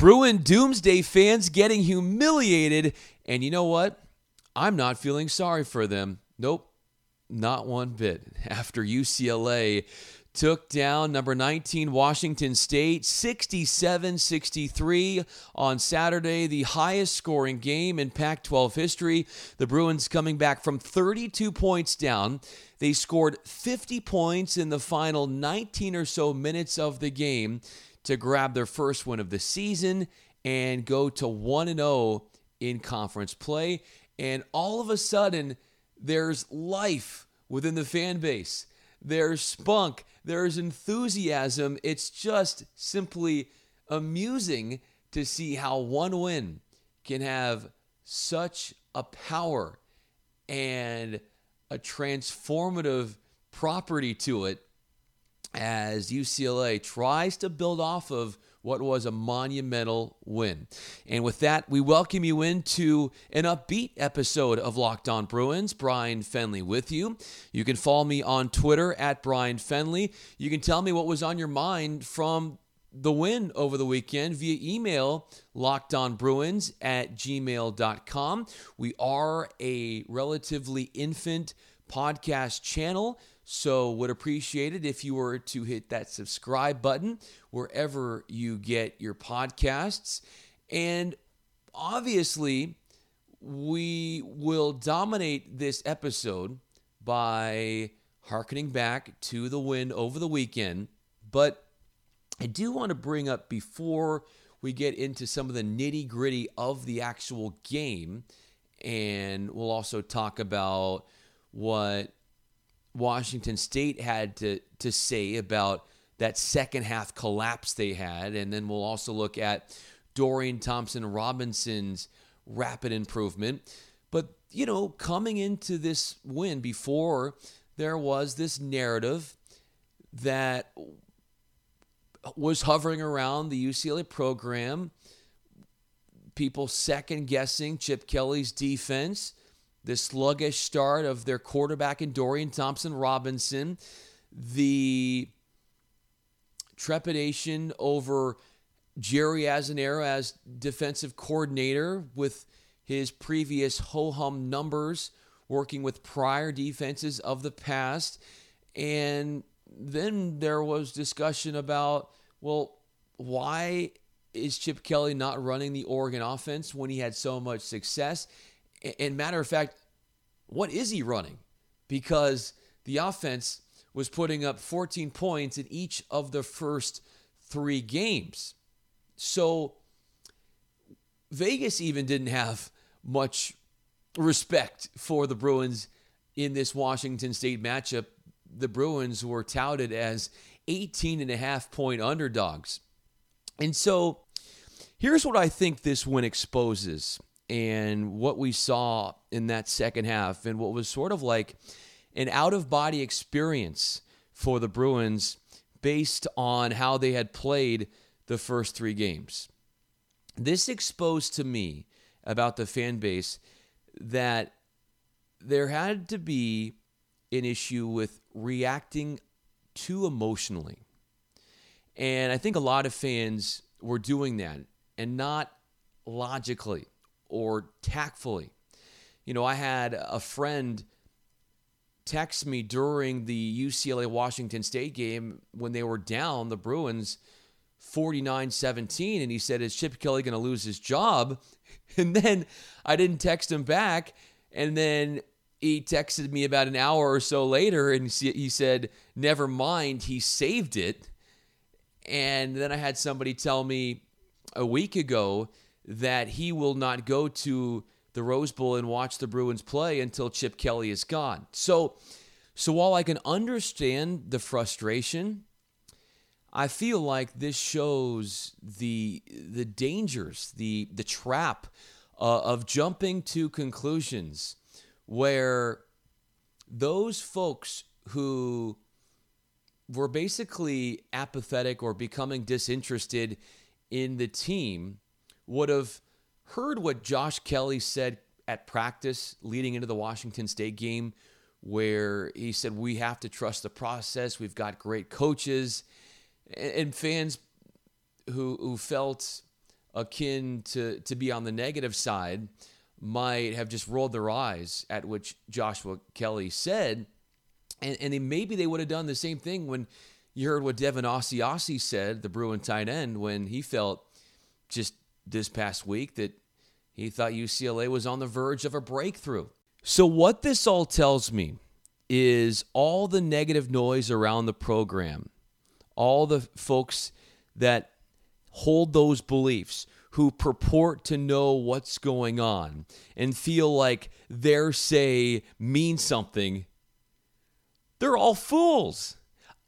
Bruin Doomsday fans getting humiliated. And you know what? I'm not feeling sorry for them. Nope, not one bit. After UCLA took down number 19 Washington State 67 63 on Saturday, the highest scoring game in Pac 12 history. The Bruins coming back from 32 points down. They scored 50 points in the final 19 or so minutes of the game to grab their first win of the season and go to 1 0 in conference play. And all of a sudden, there's life within the fan base. There's spunk, there's enthusiasm. It's just simply amusing to see how one win can have such a power and a transformative property to it as UCLA tries to build off of what was a monumental win. And with that, we welcome you into an upbeat episode of Locked On Bruins. Bryan Fenley with you. You can follow me on Twitter at Bryan Fenley. You can tell me what was on your mind from the win over the weekend via email lockedonbruins at gmail.com. We are a relatively infant podcast channel. So, would appreciate it if you were to hit that subscribe button wherever you get your podcasts. And obviously, we will dominate this episode by harkening back to the win over the weekend. But I do want to bring up before we get into some of the nitty gritty of the actual game, and we'll also talk about what Washington State had to, to say about that second half collapse they had. And then we'll also look at Dorian Thompson Robinson's rapid improvement. But, you know, coming into this win before there was this narrative that was hovering around the UCLA program, people second guessing Chip Kelly's defense the sluggish start of their quarterback in Dorian Thompson Robinson, the trepidation over Jerry Azzinaro as defensive coordinator with his previous ho hum numbers, working with prior defenses of the past. And then there was discussion about, well, why is Chip Kelly not running the Oregon offense when he had so much success? And matter of fact, what is he running? Because the offense was putting up 14 points in each of the first three games. So Vegas even didn't have much respect for the Bruins in this Washington State matchup. The Bruins were touted as 18 and a half point underdogs. And so here's what I think this win exposes and what we saw in that second half and what was sort of like an out of body experience for the Bruins based on how they had played the first three games. This exposed to me about the fan base that there had to be an issue with reacting too emotionally. And I think a lot of fans were doing that and not logically or tactfully. You know, I had a friend text me during the UCLA Washington State game when they were down, the Bruins 49 17, and he said, Is Chip Kelly going to lose his job? And then I didn't text him back. And then he texted me about an hour or so later and he said, Never mind, he saved it. And then I had somebody tell me a week ago that he will not go to the Rose Bowl and watch the Bruins play until Chip Kelly is gone. So, so while I can understand the frustration, I feel like this shows the the dangers, the the trap uh, of jumping to conclusions where those folks who were basically apathetic or becoming disinterested in the team would have heard what Josh Kelly said at practice leading into the Washington State game, where he said, We have to trust the process. We've got great coaches. And fans who, who felt akin to to be on the negative side might have just rolled their eyes at which Joshua Kelly said. And, and they, maybe they would have done the same thing when you heard what Devin Asiasi said, the Bruin tight end, when he felt just this past week that he thought UCLA was on the verge of a breakthrough. So, what this all tells me is all the negative noise around the program, all the folks that hold those beliefs, who purport to know what's going on and feel like their say means something, they're all fools.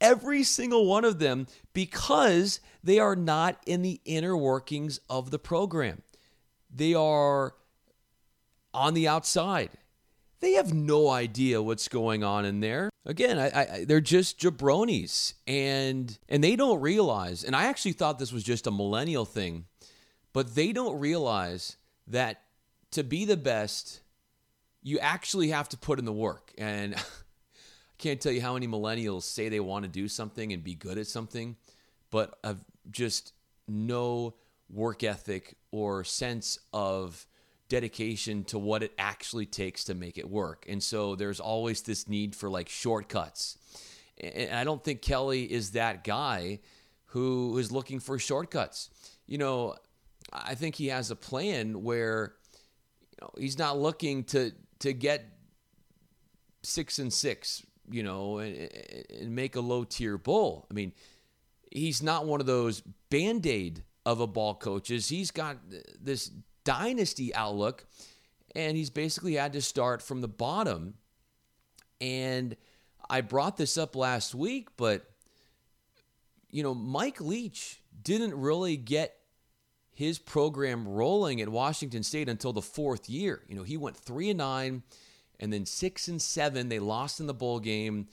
Every single one of them, because they are not in the inner workings of the program. They are on the outside. They have no idea what's going on in there. Again, I, I, they're just jabronis, and and they don't realize. And I actually thought this was just a millennial thing but they don't realize that to be the best, you actually have to put in the work. And I can't tell you how many millennials say they want to do something and be good at something, but have just no work ethic or sense of dedication to what it actually takes to make it work. And so there's always this need for like shortcuts. And I don't think Kelly is that guy who is looking for shortcuts. You know, I think he has a plan where you know, he's not looking to to get six and six, you know, and, and make a low tier bowl. I mean, he's not one of those band aid of a ball coaches. He's got this dynasty outlook, and he's basically had to start from the bottom. And I brought this up last week, but you know, Mike Leach didn't really get his program rolling at Washington State until the fourth year. You know, he went three and nine, and then six and seven. They lost in the bowl game,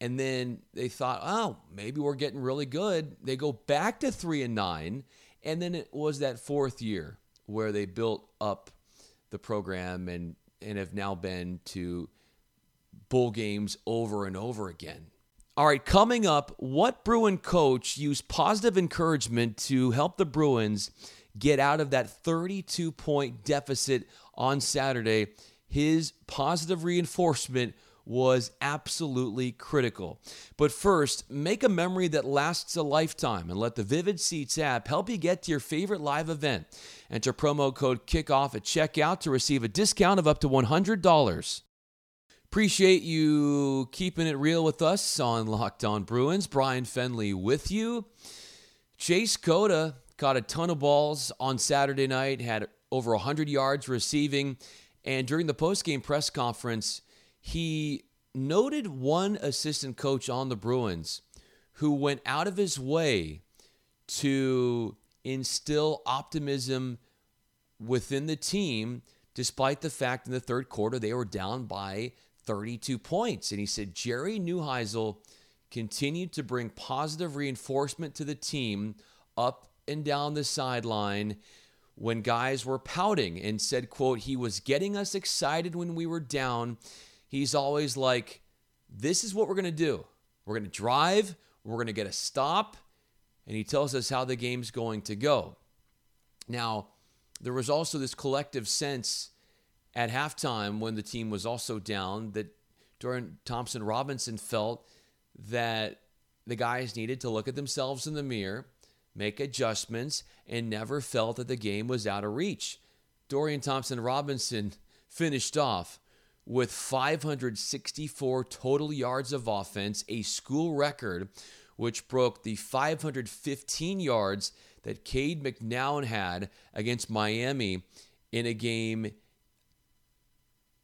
and then they thought, oh, maybe we're getting really good. They go back to three and nine, and then it was that fourth year where they built up the program and and have now been to bowl games over and over again. All right, coming up, what Bruin coach used positive encouragement to help the Bruins get out of that 32 point deficit on Saturday. His positive reinforcement was absolutely critical. But first, make a memory that lasts a lifetime and let the Vivid Seats app help you get to your favorite live event. Enter promo code KICKOFF at checkout to receive a discount of up to $100. Appreciate you keeping it real with us on Locked On Bruins. Bryan Fenley with you. Chase Cota caught a ton of balls on Saturday night, had over 100 yards receiving. And during the post-game press conference, he noted one assistant coach on the Bruins who went out of his way to instill optimism within the team, despite the fact in the third quarter they were down by 32 points. And he said Jerry Neuheisel continued to bring positive reinforcement to the team up and down the sideline when guys were pouting and said, quote, he was getting us excited when we were down. He's always like, this is what we're going to do. We're going to drive, we're going to get a stop, and he tells us how the game's going to go. Now, there was also this collective sense at halftime when the team was also down that Dorian Thompson Robinson felt that the guys needed to look at themselves in the mirror make adjustments, and never felt that the game was out of reach. Dorian Thompson Robinson finished off with 564 total yards of offense, a school record, which broke the 515 yards that Cade McNown had against Miami in a game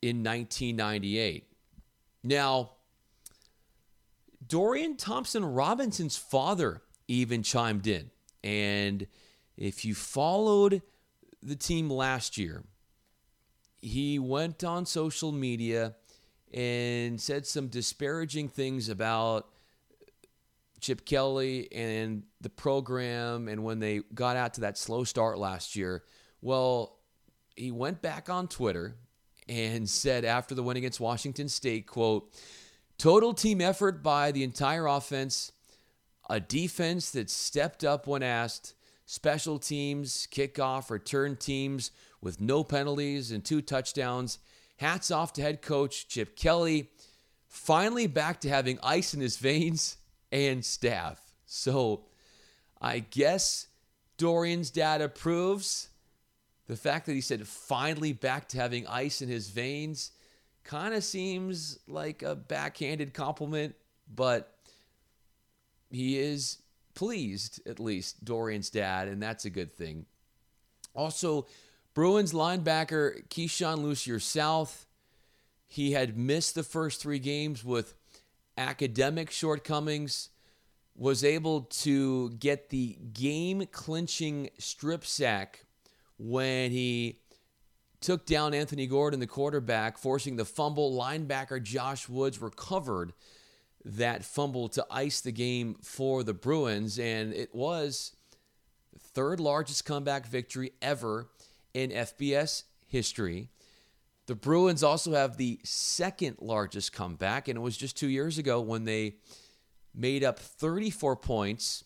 in 1998. Now, Dorian Thompson Robinson's father even chimed in. And if you followed the team last year, he went on social media and said some disparaging things about Chip Kelly and the program and when they got out to that slow start last year. Well, he went back on Twitter and said after the win against Washington State, quote, total team effort by the entire offense a defense that stepped up when asked, special teams, kickoff, return teams with no penalties and two touchdowns. Hats off to head coach Chip Kelly. Finally back to having ice in his veins and staff. So I guess Dorian's dad approves. The fact that he said finally back to having ice in his veins kind of seems like a backhanded compliment, but he is pleased, at least, Dorian's dad, and that's a good thing. Also, Bruins linebacker Keisean Lucier South, he had missed the first three games with academic shortcomings, was able to get the game clinching strip sack when he took down Anthony Gordon, the quarterback, forcing the fumble. Linebacker Josh Woods recovered that fumble to ice the game for the Bruins, and it was third largest comeback victory ever in FBS history. The Bruins also have the second largest comeback, and it was just two years ago when they made up 34 points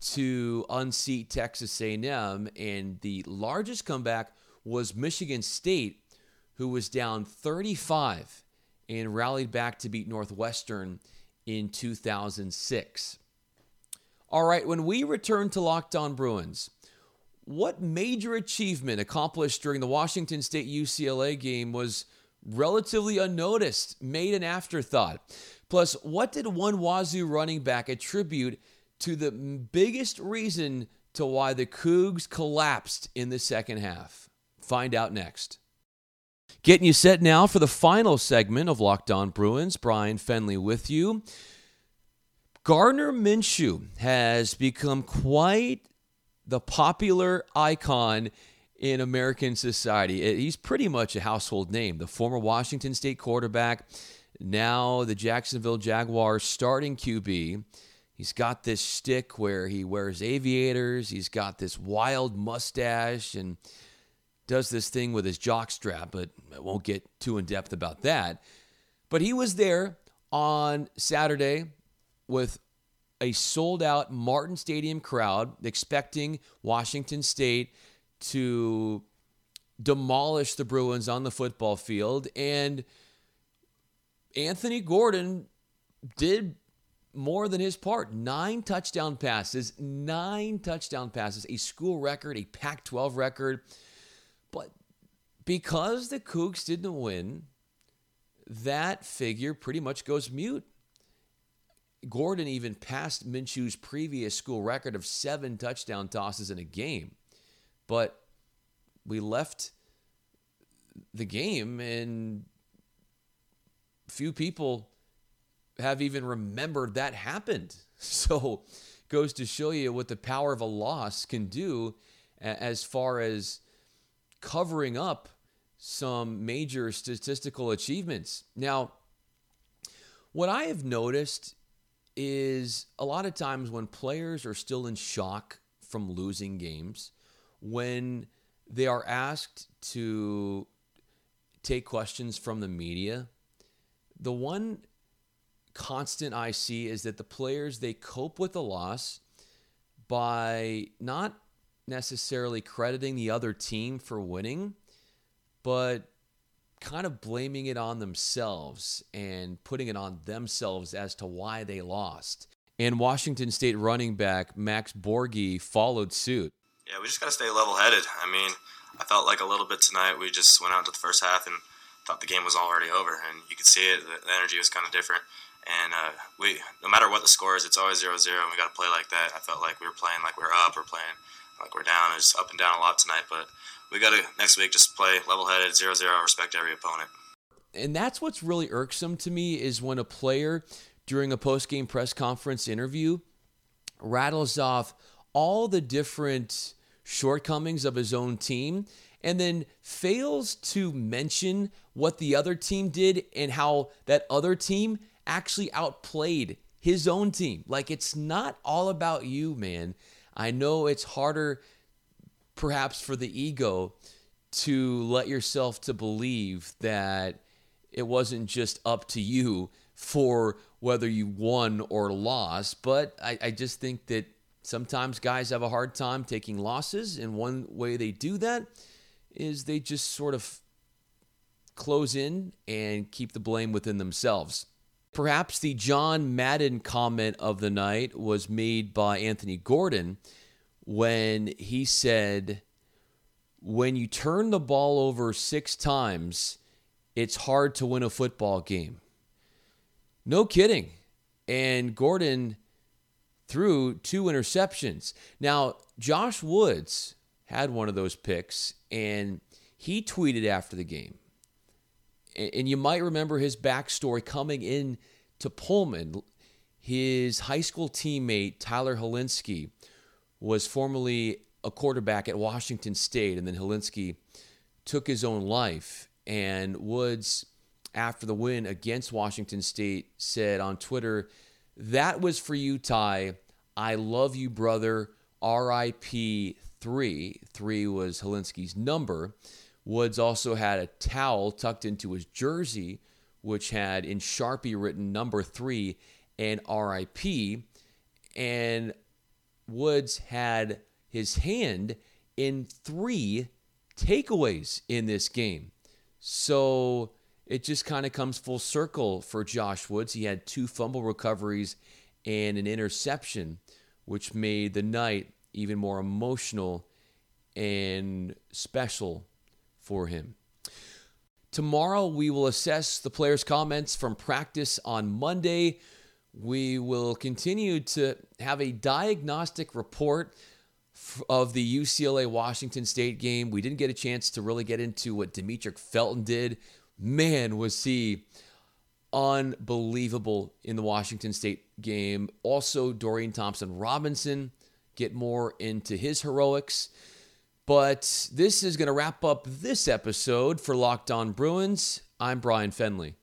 to unseat Texas A&M, and the largest comeback was Michigan State, who was down 35 and rallied back to beat Northwestern in 2006. All right, when we return to Locked On Bruins, what major achievement accomplished during the Washington State UCLA game was relatively unnoticed, made an afterthought? Plus, what did one Wazoo running back attribute to the biggest reason to why the Cougs collapsed in the second half? Find out next. Getting you set now for the final segment of Locked On Bruins. Bryan Fenley with you. Gardner Minshew has become quite the popular icon in American society. Eh, he's pretty much a household name. The former Washington State quarterback, now the Jacksonville Jaguars starting QB. He's got this stick where he wears aviators. He's got this wild mustache and does this thing with his jock strap, but I won't get too in depth about that. But he was there on Saturday with a sold out Martin Stadium crowd expecting Washington State to demolish the Bruins on the football field. And Anthony Gordon did more than his part. Nine touchdown passes, nine touchdown passes, a school record, a Pac 12 record. But because the Cougs didn't win, that figure pretty much goes mute. Gordon even passed Minshew's previous school record of seven touchdown tosses in a game. But we left the game and few people have even remembered that happened. So goes to show you what the power of a loss can do as far as covering up some major statistical achievements. Now, what I have noticed is a lot of times when players are still in shock from losing games, when they are asked to take questions from the media, the one constant I see is that the players they cope with the loss by not necessarily crediting the other team for winning, but kind of blaming it on themselves and putting it on themselves as to why they lost. And Washington State running back Max Borghi followed suit. Yeah, we just got to stay level headed. I mean, I felt like a little bit tonight. We just went out to the first half and thought the game was already over, and you could see it. The energy was kind of different. And uh, we, no matter what the score is, it's always 0 0, and we got to play like that. I felt like we were playing like we are up, or playing like we're down. It's up and down a lot tonight, but we got to next week just play level headed, 0 0, respect every opponent. And that's what's really irksome to me is when a player during a post game press conference interview rattles off all the different shortcomings of his own team and then fails to mention what the other team did and how that other team actually outplayed his own team. Like it's not all about you, man. I know it's harder perhaps for the ego to let yourself to believe that it wasn't just up to you for whether you won or lost, but I, I just think that Sometimes guys have a hard time taking losses, and one way they do that is they just sort of close in and keep the blame within themselves. Perhaps the John Madden comment of the night was made by Anthony Gordon when he said, When you turn the ball over six times, it's hard to win a football game. No kidding. And Gordon threw two interceptions. Now, Josh Woods had one of those picks, and he tweeted after the game and you might remember his backstory coming in to Pullman. His high school teammate, Tyler Hilinski, was formerly a quarterback at Washington State, and then Hilinski took his own life. And Woods, after the win against Washington State, said on Twitter, That was for you, Ty. I love you, brother. RIP 3. 3 was Hilinski's number. Woods also had a towel tucked into his jersey, which had in Sharpie written number three and RIP. And Woods had his hand in three takeaways in this game. So it just kind of comes full circle for Josh Woods. He had two fumble recoveries and an interception, which made the night even more emotional and special for him. Tomorrow, we will assess the players' comments from practice on Monday. We will continue to have a diagnostic report of the UCLA Washington State game. We didn't get a chance to really get into what Demetric Felton did. Man, was he unbelievable in the Washington State game. Also, Dorian Thompson Robinson, get more into his heroics. But this is going to wrap up this episode for Locked On Bruins. I'm Bryan Fenley.